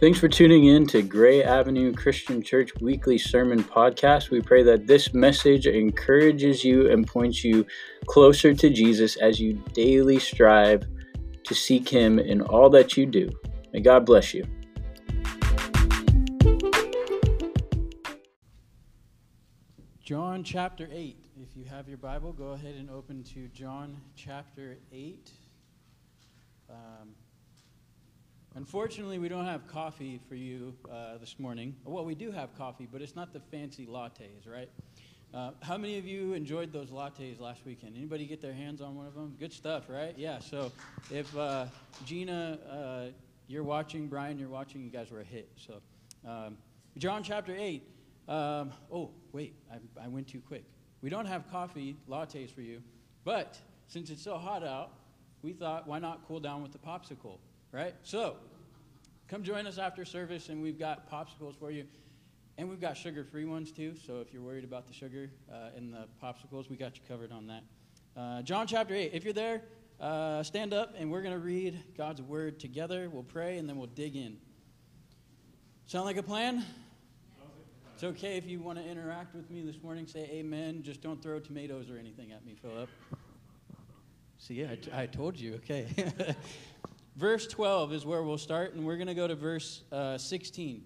Thanks for tuning in to Gray Avenue Christian Church Weekly Sermon Podcast. We pray that this message encourages you and points you closer to Jesus as you daily strive to seek Him in all that you do. May God bless you. John chapter 8. If you have your Bible, go ahead and open to John chapter 8. Um, Unfortunately, we don't have coffee for you uh, this morning. Well, we do have coffee, but it's not the fancy lattes, right? Uh, how many of you enjoyed those lattes last weekend? Anybody get their hands on one of them? Good stuff, right? Yeah. So if uh, Gina, uh, you're watching, Brian, you're watching, you guys were a hit. So um, John chapter eight. Um, oh, wait, I, I went too quick. We don't have coffee lattes for you, but since it's so hot out, we thought, why not cool down with the popsicle? right? So, come join us after service, and we've got popsicles for you. And we've got sugar free ones too, so if you're worried about the sugar uh, in the popsicles, we got you covered on that. Uh, John chapter 8. If you're there, uh, stand up and we're going to read God's word together. We'll pray and then we'll dig in. Sound like a plan? It's okay if you want to interact with me this morning. Say amen. Just don't throw tomatoes or anything at me, Philip. See, I, t- I told you. Okay. Verse 12 is where we'll start, and we're going to go to verse uh, 16.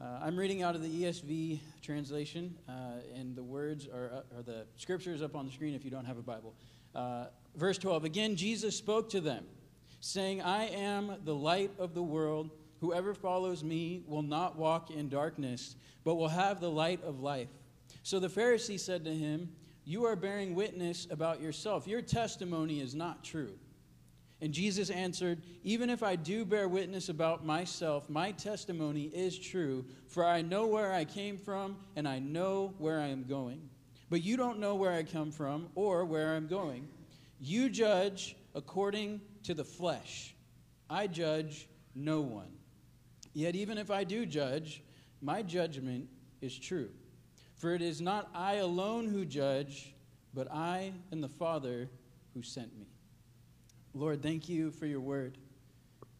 Uh, I'm reading out of the ESV translation, uh, and the words are, or the scriptures up on the screen if you don't have a Bible. Uh, verse 12 Again, Jesus spoke to them, saying, I am the light of the world. Whoever follows me will not walk in darkness, but will have the light of life. So the Pharisee said to him, You are bearing witness about yourself. Your testimony is not true. And Jesus answered, Even if I do bear witness about myself, my testimony is true, for I know where I came from and I know where I am going. But you don't know where I come from or where I'm going. You judge according to the flesh. I judge no one. Yet even if I do judge, my judgment is true. For it is not I alone who judge, but I and the Father who sent me. Lord, thank you for your word.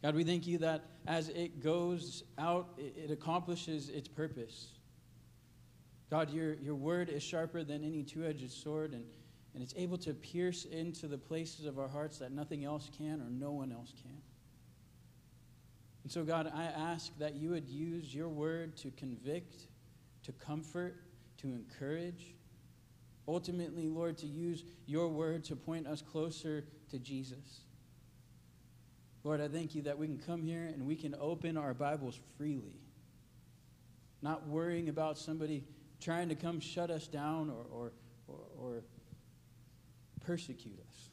God, we thank you that as it goes out, it, accomplishes its purpose. God, your, your word is sharper than any two edged sword, and, and it's able to pierce into the places of our hearts that nothing else can or no one else can. And so, God, I ask that you would use your word to convict, to comfort, to encourage. Ultimately, Lord, to use your word to point us closer to Jesus. Lord, I thank you that we can come here and we can open our Bibles freely, not worrying about somebody trying to come shut us down or, or, or, or persecute us.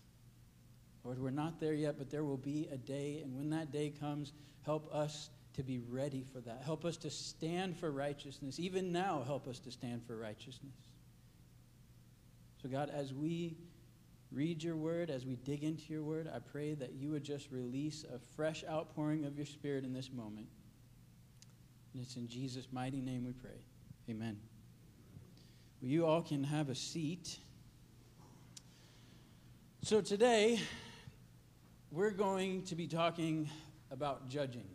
Lord, we're not there yet, but there will be a day, and when that day comes, help us to be ready for that. Help us to stand for righteousness. Even now, help us to stand for righteousness. So, God, as we read your word, as we dig into your word, I pray that you would just release a fresh outpouring of your spirit in this moment. And it's in Jesus' mighty name we pray. Amen. Well, you all can have a seat. So today, we're going to be talking about judging.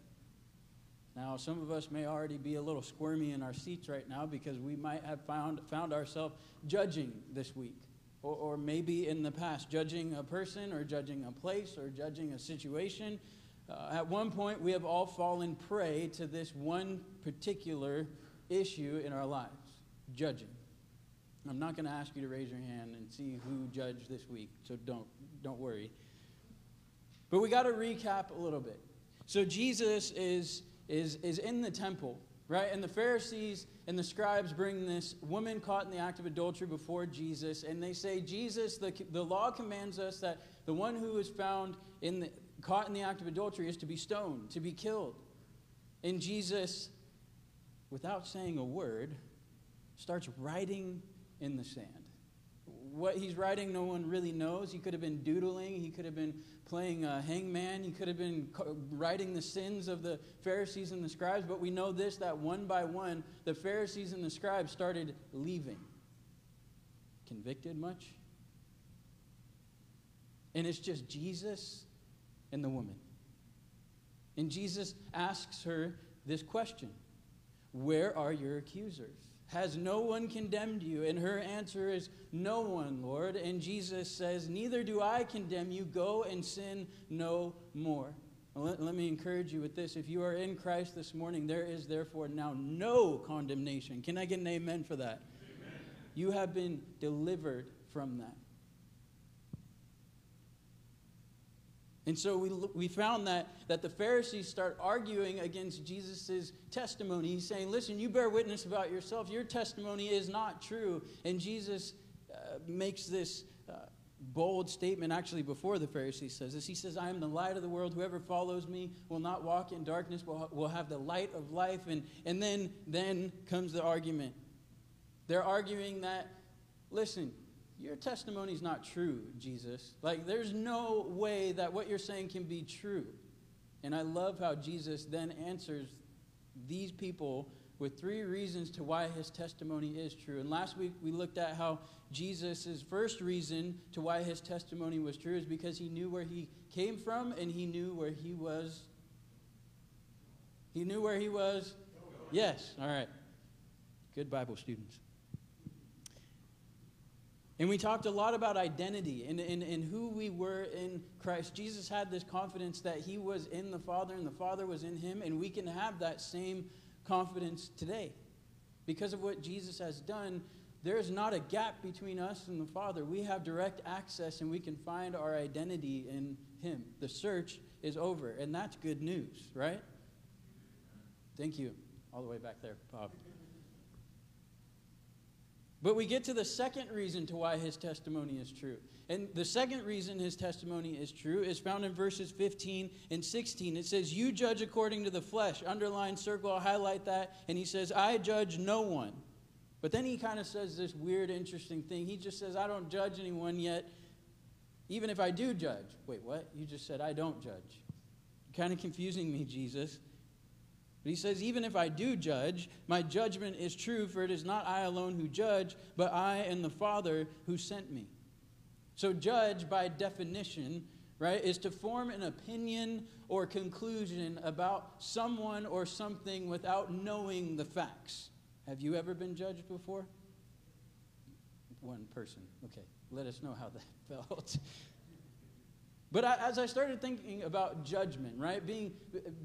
Now, some of us may already be a little squirmy in our seats right now because we might have found, found ourselves judging this week or, or maybe in the past, judging a person or judging a place or judging a situation. Uh, at one point, we have all fallen prey to this one particular issue in our lives judging. I'm not going to ask you to raise your hand and see who judged this week, so don't, don't worry. But we got to recap a little bit. So Jesus is, is, is in the temple right? And the Pharisees and the scribes bring this woman caught in the act of adultery before Jesus, and they say, Jesus, the, the law commands us that the one who is found in the, caught in the act of adultery is to be stoned, to be killed. And Jesus, without saying a word, starts writing in the sand. What he's writing, no one really knows. He could have been doodling, he could have been playing hangman. He could have been writing the sins of the Pharisees and the scribes, but we know this that one by one, the Pharisees and the scribes started leaving. Convicted much? And it's just Jesus and the woman. And Jesus asks her this question Where are your accusers? Has no one condemned you? And her answer is, No one, Lord. And Jesus says, Neither do I condemn you. Go and sin no more. Let, let, me encourage you with this. If you are in Christ this morning, there is therefore now no condemnation. Can I get an amen for that? Amen. You have been delivered from that. And so we, we found that, that the Pharisees start arguing against Jesus' testimony. He's saying, Listen, you bear witness about yourself. Your testimony is not true. And Jesus uh, makes this uh, bold statement actually before the Pharisee says this. He says, I am the light of the world. Whoever follows me will not walk in darkness, but will have the light of life. And, and then, then comes the argument. They're arguing that, listen, your testimony is not true, Jesus. Like, there's no way that what you're saying can be true. And I love how Jesus then answers these people with three reasons to why his testimony is true. And last week we looked at how Jesus' first reason to why his testimony was true is because he knew where he came from and he knew where he was. He knew where he was? Yes, all right. Good Bible students. And we talked a lot about identity and, and, and who we were in Christ. Jesus had this confidence that he was in the Father and the Father was in him, and we can have that same confidence today. Because of what Jesus has done, there is not a gap between us and the Father. We have direct access and we can find our identity in him. The search is over, and that's good news, right? Thank you. All the way back there, Bob. But we get to the second reason to why his testimony is true. And the second reason his testimony is true is found in verses 15 and 16. It says, You judge according to the flesh. Underline, circle, I'll highlight that. And he says, I judge no one. But then he kind of says this weird, interesting thing. He just says, I don't judge anyone yet, even if I do judge. Wait, what? You just said, I don't judge. Kind of confusing me, Jesus. But he says, Even if I do judge, my judgment is true, for it is not I alone who judge, but I and the Father who sent me. So, judge, by definition, right, is to form an opinion or conclusion about someone or something without knowing the facts. Have you ever been judged before? One person. Okay, let us know how that felt. But I, as I started thinking about judgment, right, being,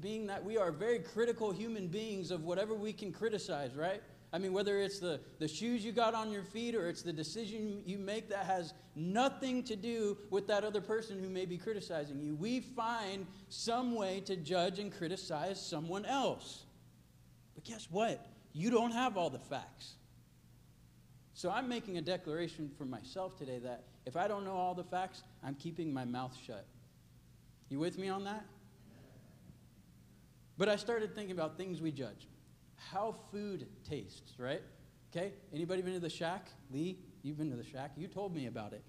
being that we are very critical human beings of whatever we can criticize, right? I mean, whether it's the, the shoes you got on your feet or it's the decision you make that has nothing to do with that other person who may be criticizing you, we find some way to judge and criticize someone else. But guess what? You don't have all the facts. So I'm making a declaration for myself today that if I don't know all the facts, I'm keeping my mouth shut. You with me on that? But I started thinking about things we judge. How food tastes, right? Okay? Anybody been to the shack? Lee, you've been to the shack. You told me about it.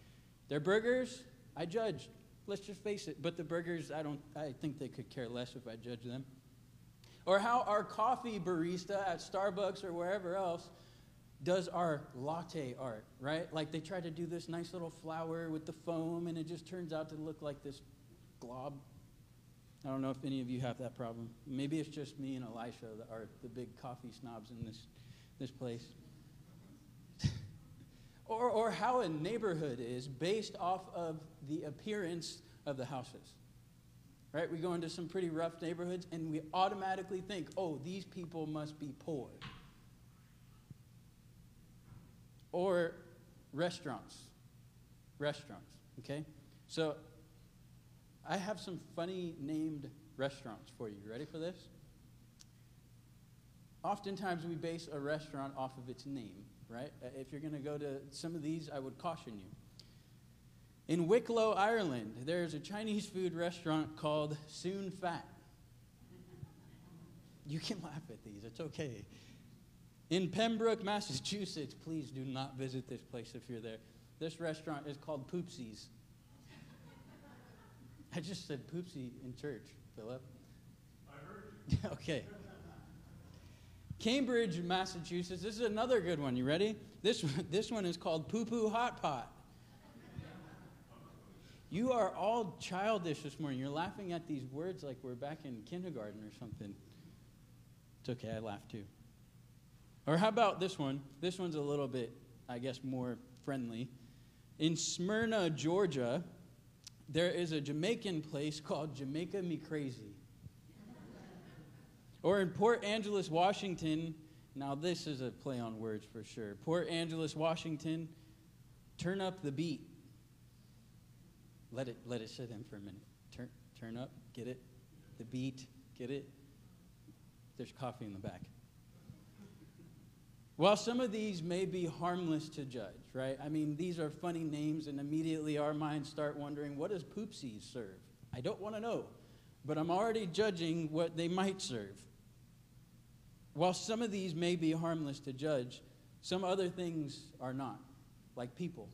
Their burgers, I judge. Let's just face it. But the burgers, I don't I think they could care less if I judge them. Or how our coffee barista at Starbucks or wherever else does our latte art, right? Like they try to do this nice little flower with the foam, and it just turns out to look like this glob. I don't know if any of you have that problem. Maybe it's just me and Elisha that are the big coffee snobs in this, this place. or, or how a neighborhood is based off of the appearance of the houses. Right? We go into some pretty rough neighborhoods and we automatically think, oh, these people must be poor or restaurants. Restaurants, okay? So I have some funny named restaurants for you. Ready for this? Oftentimes we base a restaurant off of its name, right? Uh, if you're going to go to some of these, I would caution you. In Wicklow, Ireland, there's a Chinese food restaurant called Soon Fat. You can laugh at these, it's okay. In Pembroke, Massachusetts, please do not visit this place if you're there. This restaurant is called Poopsies. I just said poopsie in church, Philip. I heard. okay. Cambridge, Massachusetts. This is another good one. You ready? This, this one is called Poo Poo Hot Pot. You are all childish this morning. You're laughing at these words like we're back in kindergarten or something. It's okay, I laughed too. Or how about this one? This one's a little bit, I guess, more friendly. In Smyrna, Georgia, there is a Jamaican place called Jamaica Me Crazy. or in Port Angeles, Washington, now this is a play on words for sure. Port Angeles, Washington, turn up the beat. Let it let it sit in for a minute. Turn turn up, get it? The beat, get it? There's coffee in the back. While some of these may be harmless to judge, right? I mean, these are funny names, and immediately our minds start wondering, what does Poopsies serve? I don't want to know, but I'm already judging what they might serve. While some of these may be harmless to judge, some other things are not, like people.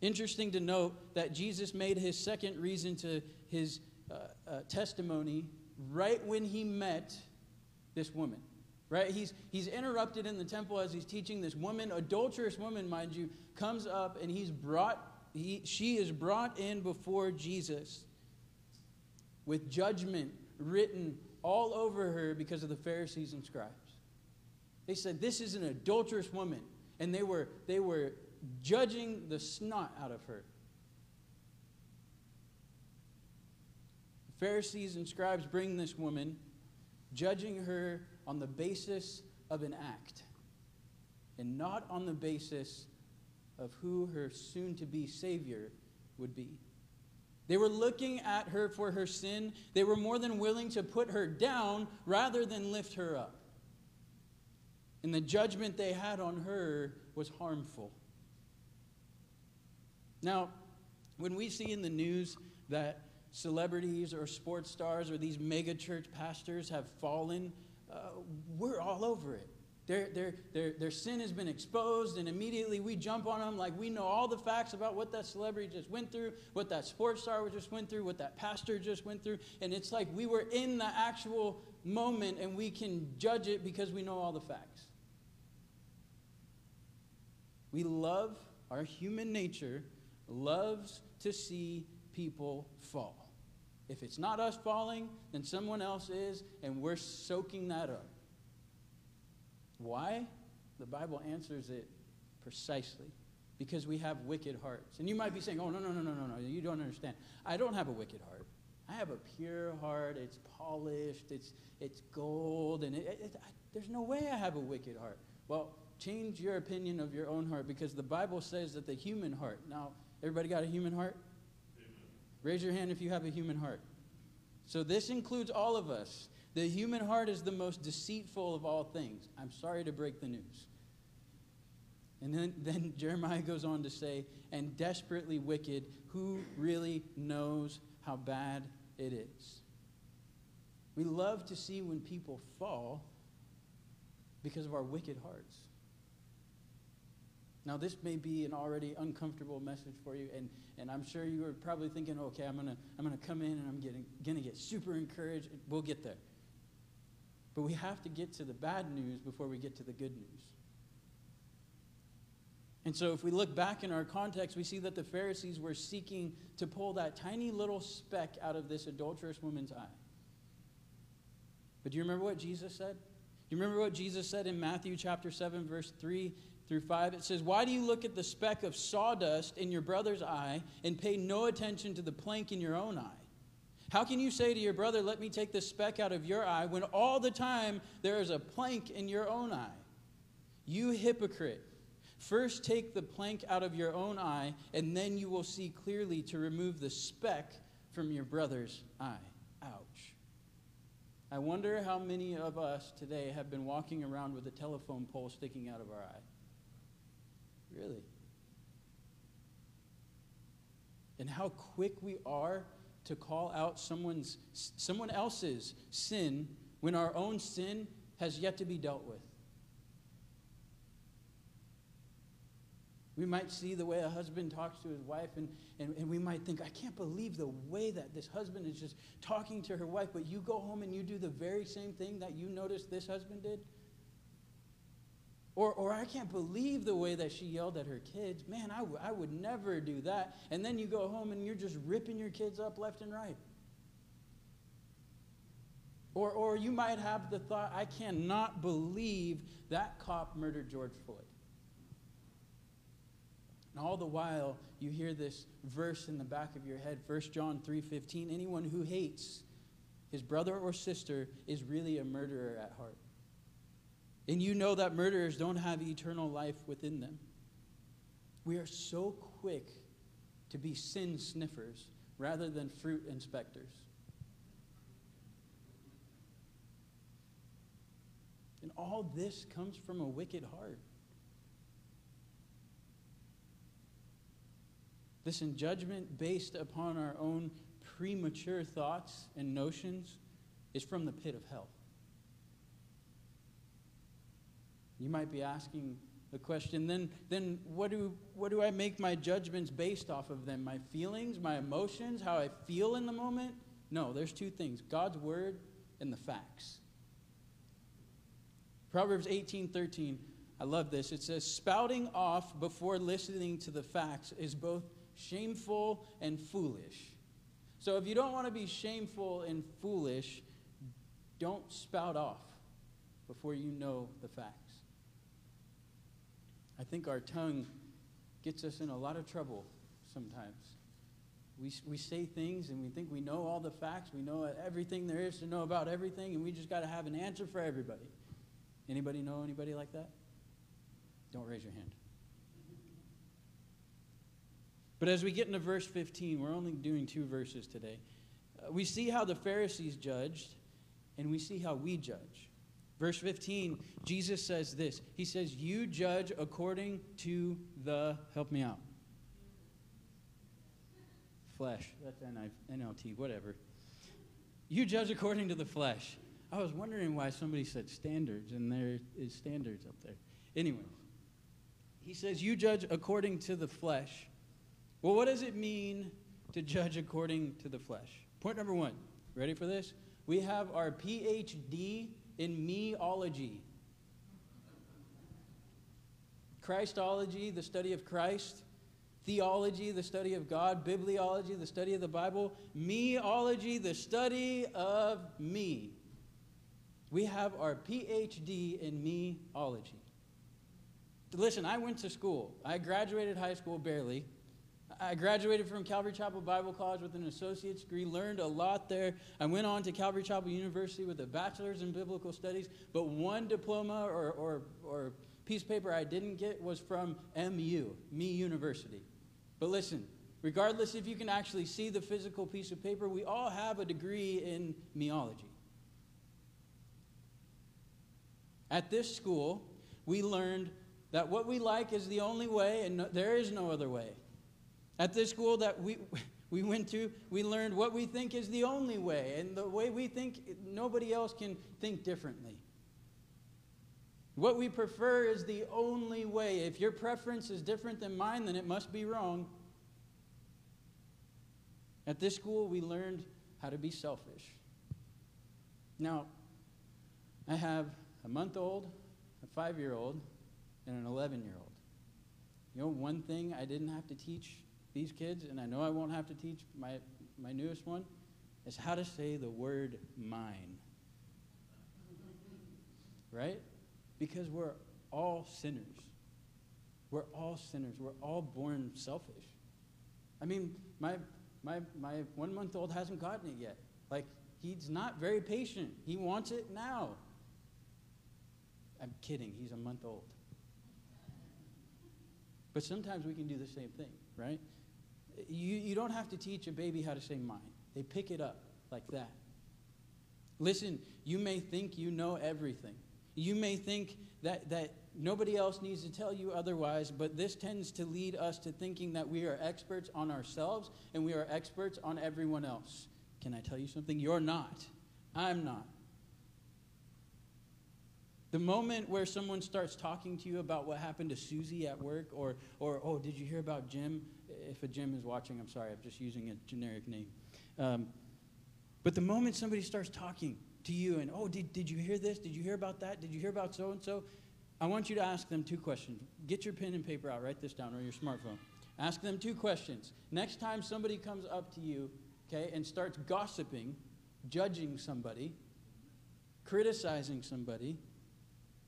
Interesting to note that Jesus made his second reason to his uh, uh, testimony right when he met this woman right? He's, he's interrupted in the temple as he's teaching. This woman, adulterous woman, mind you, comes up and he's brought, he, she is brought in before Jesus with judgment written all over her because of the Pharisees and scribes. They said, This is an adulterous woman. And they were, they were judging the snot out of her. The Pharisees and scribes bring this woman, judging her on the basis of an act and not on the basis of who her soon to be Savior would be. They were looking at her for her sin. They were more than willing to put her down rather than lift her up. And the judgment they had on her was harmful. Now, when we see in the news that celebrities or sports stars or these mega church pastors have fallen uh, we're all over it. Their, their, their, their sin has been exposed, and immediately we jump on them like we know all the facts about what that celebrity just went through, what that sports star just went through, what that pastor just went through. And it's like we were in the actual moment and we can judge it because we know all the facts. We love, our human nature loves to see people fall. If it's not us falling, then someone else is, and we're soaking that up. Why? The Bible answers it precisely. Because we have wicked hearts. And you might be saying, oh, no, no, no, no, no, no, you don't understand. I don't have a wicked heart. I have a pure heart. It's polished, it's, it's gold, and it, it, I, there's no way I have a wicked heart. Well, change your opinion of your own heart because the Bible says that the human heart. Now, everybody got a human heart? Raise your hand if you have a human heart. So this includes all of us. The human heart is the most deceitful of all things. I'm sorry to break the news. And then, then Jeremiah goes on to say, and desperately wicked, who really knows how bad it is? We love to see when people fall because of our wicked hearts. Now, this may be an already uncomfortable message for you, and, and I'm sure you are probably thinking, okay, I'm going to I'm gonna come in and I'm going to get super encouraged. We'll get there. But we have to get to the bad news before we get to the good news. And so, if we look back in our context, we see that the Pharisees were seeking to pull that tiny little speck out of this adulterous woman's eye. But do you remember what Jesus said? Do you remember what Jesus said in Matthew chapter 7, verse 3? Through 5, it says, Why do you look at the speck of sawdust in your brother's eye and pay no attention to the plank in your own eye? How can you say to your brother, Let me take the speck out of your eye, when all the time there is a plank in your own eye? You hypocrite. First take the plank out of your own eye, and then you will see clearly to remove the speck from your brother's eye. Ouch. I wonder how many of us today have been walking around with a telephone pole sticking out of our eye. Really? And how quick we are to call out someone's someone else's sin when our own sin has yet to be dealt with. We might see the way a husband talks to his wife, and, and, and we might think, I can't believe the way that this husband is just talking to her wife, but you go home and you do the very same thing that you noticed this husband did. Or, or I can't believe the way that she yelled at her kids. Man, I, w- I would never do that. And then you go home and you're just ripping your kids up left and right. Or, or you might have the thought, I cannot believe that cop murdered George Floyd. And all the while, you hear this verse in the back of your head, 1 John 3:15, anyone who hates his brother or sister is really a murderer at heart. And you know that murderers don't have eternal life within them. We are so quick to be sin sniffers rather than fruit inspectors. And all this comes from a wicked heart. Listen, judgment based upon our own premature thoughts and notions is from the pit of hell. You might be asking the question then, then what, do, what do I make my judgments based off of them? My feelings, my emotions, how I feel in the moment? No, there's two things God's word and the facts. Proverbs 18 13, I love this. It says, Spouting off before listening to the facts is both shameful and foolish. So if you don't want to be shameful and foolish, don't spout off before you know the facts. I think our tongue gets us in a lot of trouble sometimes. We, we say things and we think we know all the facts, we know everything there is to know about everything, and we just got to have an answer for everybody. Anybody know anybody like that? Don't raise your hand. But as we get into verse 15, we're only doing two verses today. Uh, we see how the Pharisees judged, and we see how we judge. Verse 15, Jesus says this He says, You judge according to the, help me out, flesh. That's NLT, whatever. You judge according to the flesh. I was wondering why somebody said standards, and there is standards up there. Anyway, he says, You judge according to the flesh. Well, what does it mean to judge according to the flesh? Point number one. Ready for this? We have our PhD in meology. Christology, the study of Christ. Theology, the study of God. Bibliology, the study of the Bible. Meology, the study of me. We have our PhD in meology. Listen, I went to school. I graduated high school barely. I graduated from Calvary Chapel Bible College with an associate's degree, learned a lot there. I went on to Calvary Chapel University with a bachelor's in biblical studies, but one diploma or, or, or piece of paper I didn't get was from MU, Me University. But listen, regardless if you can actually see the physical piece of paper, we all have a degree in meology. At this school, we learned that what we like is the only way and no, there is no other way. At this school that we, we went to, we learned what we think is the only way, and the way we think, nobody else can think differently. What we prefer is the only way. If your preference is different than mine, then it must be wrong. At this school, we learned how to be selfish. Now, I have a month old, a five year old, and an 11 year old. You know, one thing I didn't have to teach these kids, and I know I won't have to teach my, my newest one, is how to say the word mine. Right? Because we're all sinners. We're all sinners. We're all born selfish. I mean, my, my, my one month old hasn't gotten it yet. Like, he's not very patient. He wants it now. I'm kidding, he's a month old. But sometimes we can do the same thing, right? You, you don't have to teach a baby how to say mine, they pick it up like that. Listen, you may think you know everything. You may think that, that nobody else needs to tell you otherwise, but this tends to lead us to thinking that we are experts on ourselves and we are experts on everyone else. Can I tell you something? You're not. I'm not. The moment where someone starts talking to you about what happened to Susie at work, or, or oh, did you hear about Jim? If a Jim is watching, I'm sorry, I'm just using a generic name. Um, but the moment somebody starts talking to you and, oh, did, did you hear this? Did you hear about that? Did you hear about so and so? I want you to ask them two questions. Get your pen and paper out, write this down, or your smartphone. Ask them two questions. Next time somebody comes up to you, okay, and starts gossiping, judging somebody, criticizing somebody,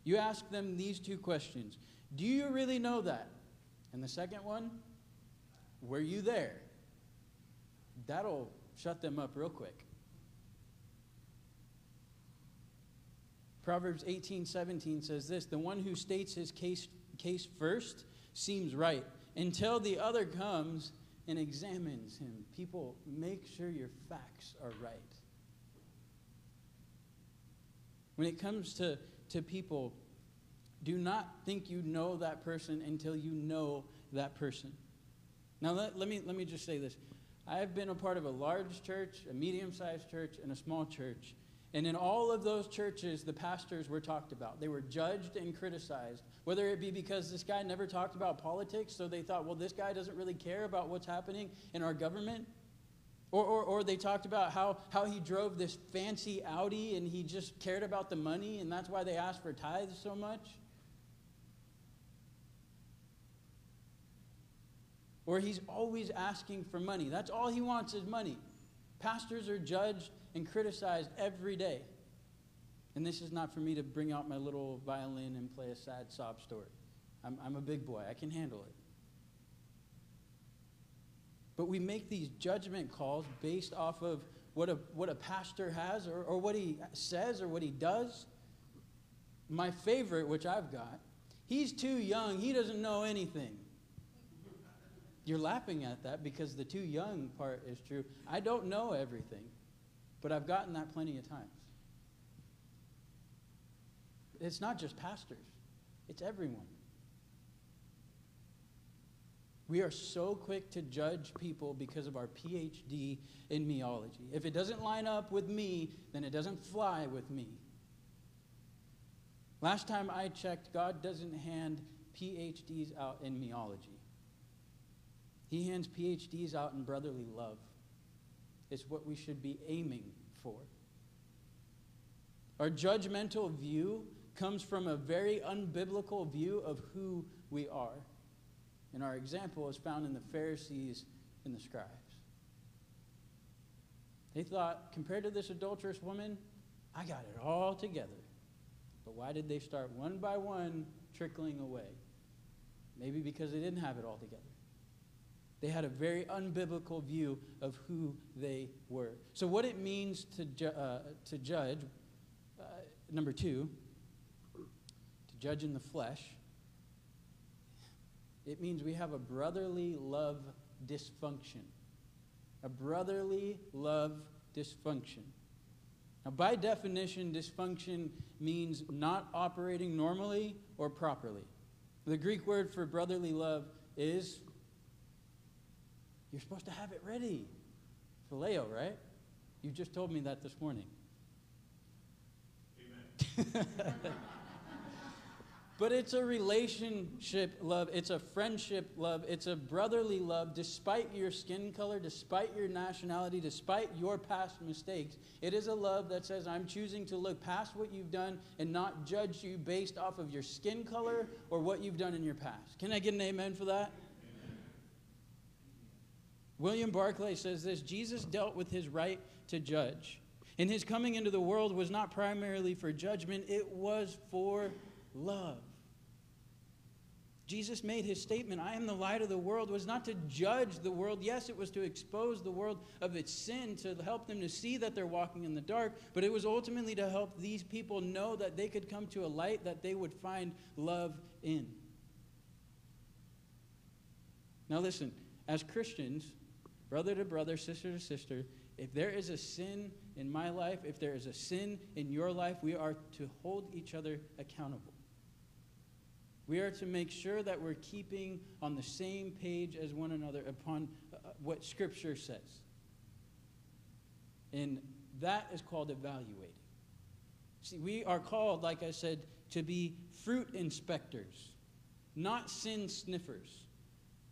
you ask them these two questions Do you really know that? And the second one, Were you there? That'll shut them up real quick. Proverbs 18 17 says this The one who states his case, case first seems right until the other comes and examines him. People, make sure your facts are right. When it comes to, to people, do not think you know that person until you know that person. Now, let, let, me, let me just say this. I have been a part of a large church, a medium sized church, and a small church. And in all of those churches, the pastors were talked about. They were judged and criticized, whether it be because this guy never talked about politics, so they thought, well, this guy doesn't really care about what's happening in our government. Or, or, or they talked about how, how he drove this fancy Audi and he just cared about the money, and that's why they asked for tithes so much. Or he's always asking for money. That's all he wants is money. Pastors are judged and criticized every day. And this is not for me to bring out my little violin and play a sad sob story. I'm, I'm a big boy, I can handle it. But we make these judgment calls based off of what a, what a pastor has or, or what he says or what he does. My favorite, which I've got, he's too young, he doesn't know anything. You're laughing at that because the too young part is true. I don't know everything. But I've gotten that plenty of times. It's not just pastors, it's everyone. We are so quick to judge people because of our PhD in meology. If it doesn't line up with me, then it doesn't fly with me. Last time I checked, God doesn't hand PhDs out in meology, He hands PhDs out in brotherly love is what we should be aiming for. Our judgmental view comes from a very unbiblical view of who we are. And our example is found in the Pharisees and the scribes. They thought, compared to this adulterous woman, I got it all together. But why did they start one by one trickling away? Maybe because they didn't have it all together. They had a very unbiblical view of who they were. So, what it means to, ju- uh, to judge, uh, number two, to judge in the flesh, it means we have a brotherly love dysfunction. A brotherly love dysfunction. Now, by definition, dysfunction means not operating normally or properly. The Greek word for brotherly love is you're supposed to have it ready. Phileo, right? You just told me that this morning. Amen. but it's a relationship love. It's a friendship love. It's a brotherly love, despite your skin color, despite your nationality, despite your past mistakes. It is a love that says, I'm choosing to look past what you've done and not judge you based off of your skin color or what you've done in your past. Can I get an amen for that? William Barclay says this Jesus dealt with his right to judge. And his coming into the world was not primarily for judgment, it was for love. Jesus made his statement, I am the light of the world, was not to judge the world. Yes, it was to expose the world of its sin, to help them to see that they're walking in the dark, but it was ultimately to help these people know that they could come to a light that they would find love in. Now, listen, as Christians, brother to brother, sister to sister, if there is a sin in my life, if there is a sin in your life, we are to hold each other accountable. We are to make sure that we're keeping on the same page as one another upon uh, what Scripture says. And that is called evaluating. See, we are called, like I said, to be fruit inspectors, not sin sniffers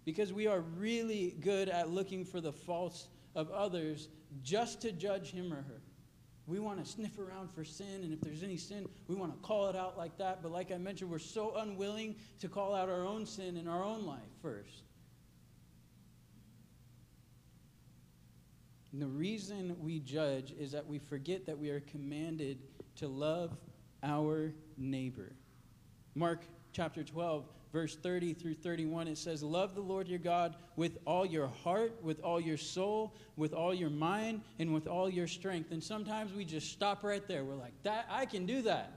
because we are really good at looking for the faults of others just to judge him or her. We want to sniff around for sin, and if there's any sin, we want to call it out like that. But like I mentioned, we're so unwilling to call out our own sin in our own life first. And the reason we judge is that we forget that we are commanded to love our neighbor. Mark chapter 12, verse 30 through 31, it says, Love the Lord your God with all your heart, with all your soul, with all your mind, and with all your strength. And sometimes we just stop right there. We're like, that I can do that.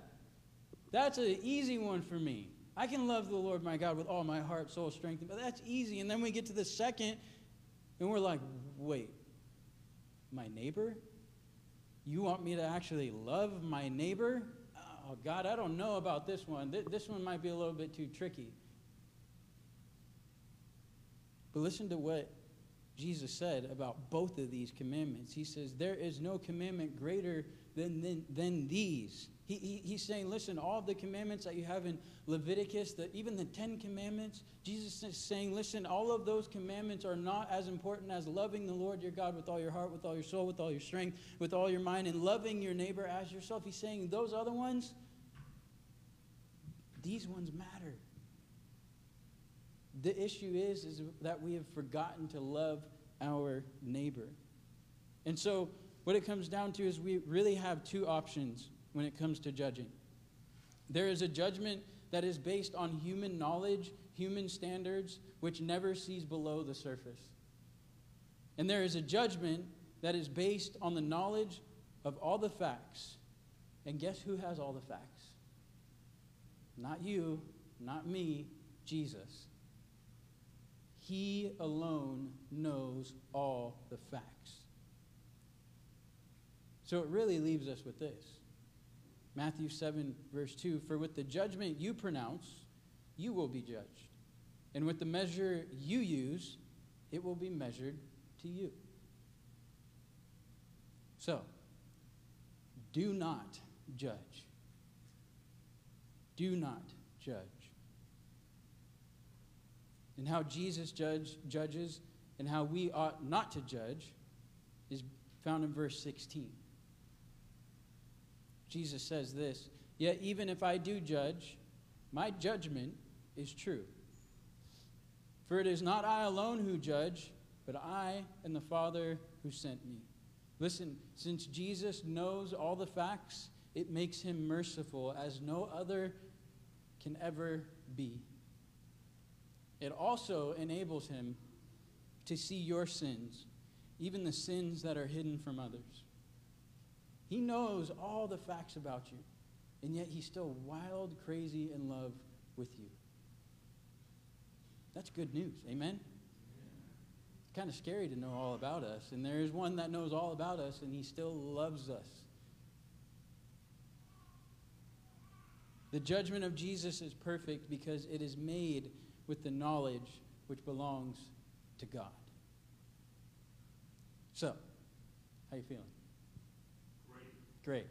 That's an easy one for me. I can love the Lord my God with all my heart, soul, strength. But that's easy. And then we get to the second, and we're like, wait, my neighbor? You want me to actually love my neighbor? Oh, God, I don't know about this one. This one might be a little bit too tricky. But listen to what Jesus said about both of these commandments. He says, There is no commandment greater than, than, than these. He, he, he's saying, listen, all the commandments that you have in Leviticus, the, even the Ten Commandments, Jesus is saying, listen, all of those commandments are not as important as loving the Lord your God with all your heart, with all your soul, with all your strength, with all your mind, and loving your neighbor as yourself. He's saying, those other ones, these ones matter. The issue is, is that we have forgotten to love our neighbor. And so, what it comes down to is we really have two options when it comes to judging. There is a judgment that is based on human knowledge, human standards, which never sees below the surface. And there is a judgment that is based on the knowledge of all the facts. And guess who has all the facts? Not you, not me, Jesus. He alone knows all the facts. So it really leaves us with this Matthew 7, verse 2 For with the judgment you pronounce, you will be judged. And with the measure you use, it will be measured to you. So, do not judge. Do not judge. And how Jesus judge, judges and how we ought not to judge is found in verse 16. Jesus says this Yet even if I do judge, my judgment is true. For it is not I alone who judge, but I and the Father who sent me. Listen, since Jesus knows all the facts, it makes him merciful as no other can ever be. It also enables him to see your sins, even the sins that are hidden from others. He knows all the facts about you, and yet he's still wild, crazy in love with you. That's good news. Amen? It's kind of scary to know all about us, and there is one that knows all about us, and he still loves us. The judgment of Jesus is perfect because it is made with the knowledge which belongs to God. So, how you feeling? Great.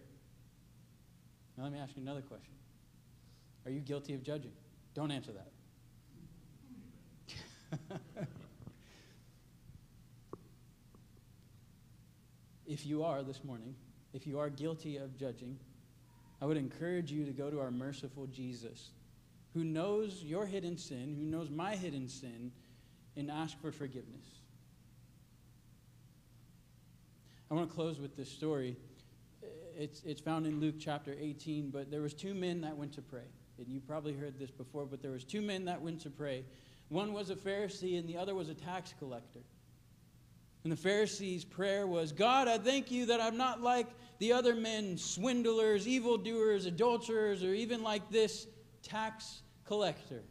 Now let me ask you another question. Are you guilty of judging? Don't answer that. if you are this morning, if you are guilty of judging, I would encourage you to go to our merciful Jesus, who knows your hidden sin, who knows my hidden sin, and ask for forgiveness. I want to close with this story it's, it's found in Luke chapter 18, but there was two men that went to pray. And you probably heard this before, but there was two men that went to pray. One was a Pharisee and the other was a tax collector. And the Pharisee's prayer was, God, I thank you that I'm not like the other men, swindlers, evildoers, adulterers, or even like this tax collector.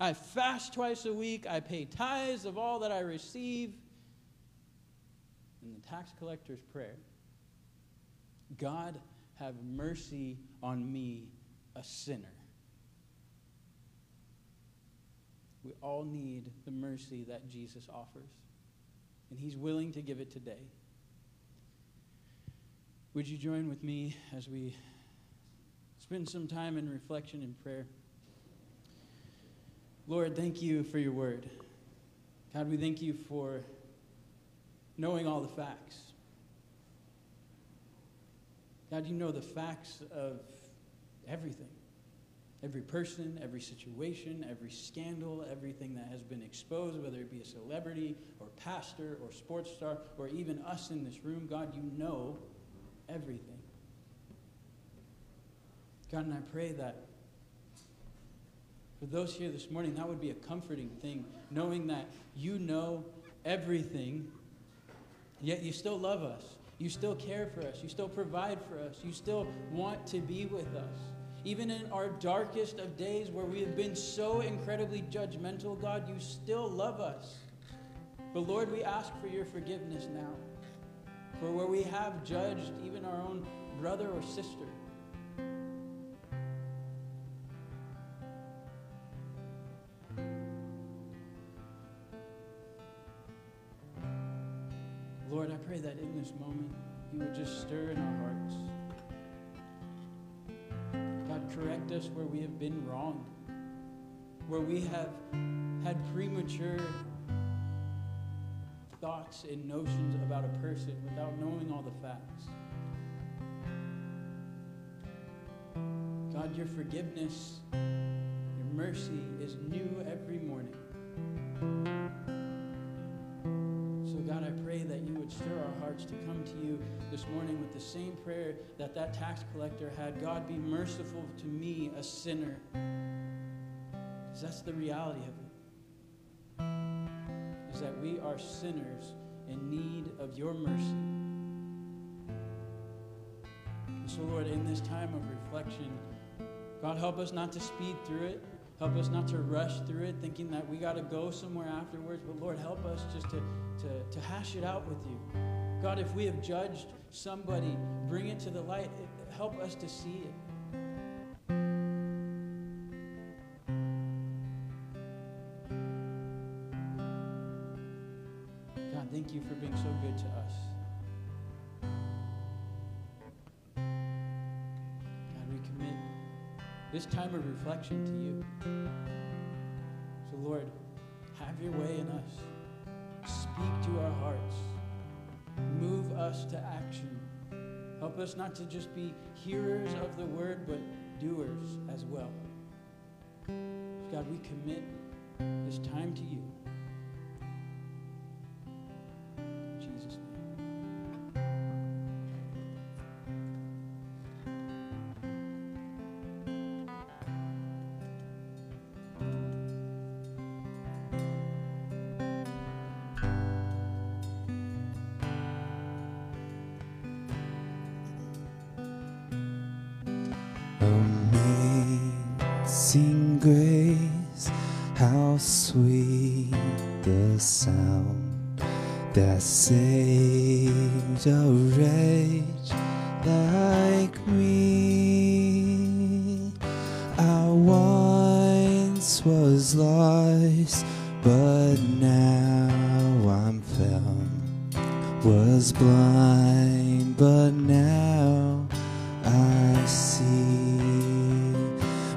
I fast twice a week. I pay tithes of all that I receive. In the tax collector's prayer God, have mercy on me, a sinner. We all need the mercy that Jesus offers, and He's willing to give it today. Would you join with me as we spend some time in reflection and prayer? Lord, thank you for your word. God, we thank you for knowing all the facts. God, you know the facts of everything every person, every situation, every scandal, everything that has been exposed, whether it be a celebrity or pastor or sports star or even us in this room. God, you know everything. God, and I pray that for those here this morning, that would be a comforting thing, knowing that you know everything, yet you still love us. You still care for us. You still provide for us. You still want to be with us. Even in our darkest of days where we have been so incredibly judgmental, God, you still love us. But Lord, we ask for your forgiveness now. For where we have judged even our own brother or sister. This moment you would just stir in our hearts. God, correct us where we have been wrong, where we have had premature thoughts and notions about a person without knowing all the facts. God, your forgiveness, your mercy is new every morning. God, I pray that you would stir our hearts to come to you this morning with the same prayer that that tax collector had God, be merciful to me, a sinner. Because that's the reality of it. Is that we are sinners in need of your mercy. And so, Lord, in this time of reflection, God, help us not to speed through it. Help us not to rush through it thinking that we got to go somewhere afterwards. But Lord, help us just to, to, to hash it out with you. God, if we have judged somebody, bring it to the light. Help us to see it. This time of reflection to you. So, Lord, have your way in us. Speak to our hearts. Move us to action. Help us not to just be hearers of the word, but doers as well. God, we commit this time to you.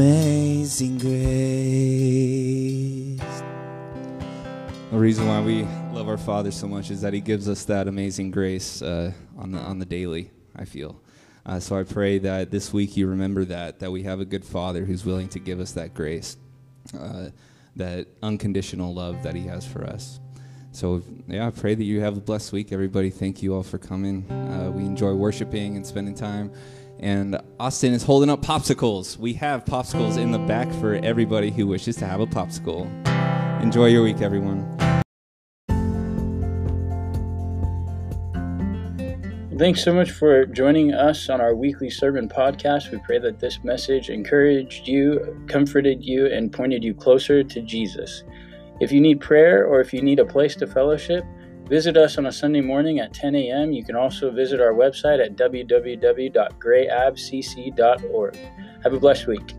amazing grace. The reason why we love our Father so much is that He gives us that amazing grace uh, on the on the daily. I feel. Uh, so I pray that this week you remember that that we have a good Father who's willing to give us that grace, uh, that unconditional love that He has for us. So yeah, I pray that you have a blessed week, everybody. Thank you all for coming. Uh, we enjoy worshiping and spending time. And Austin is holding up popsicles. We have popsicles in the back for everybody who wishes to have a popsicle. Enjoy your week, everyone. Thanks so much for joining us on our weekly sermon podcast. We pray that this message encouraged you, comforted you, and pointed you closer to Jesus. If you need prayer or if you need a place to fellowship, visit us on a Sunday morning at 10 a.m. You can also visit our website at www.grayabcc.org. Have a blessed week.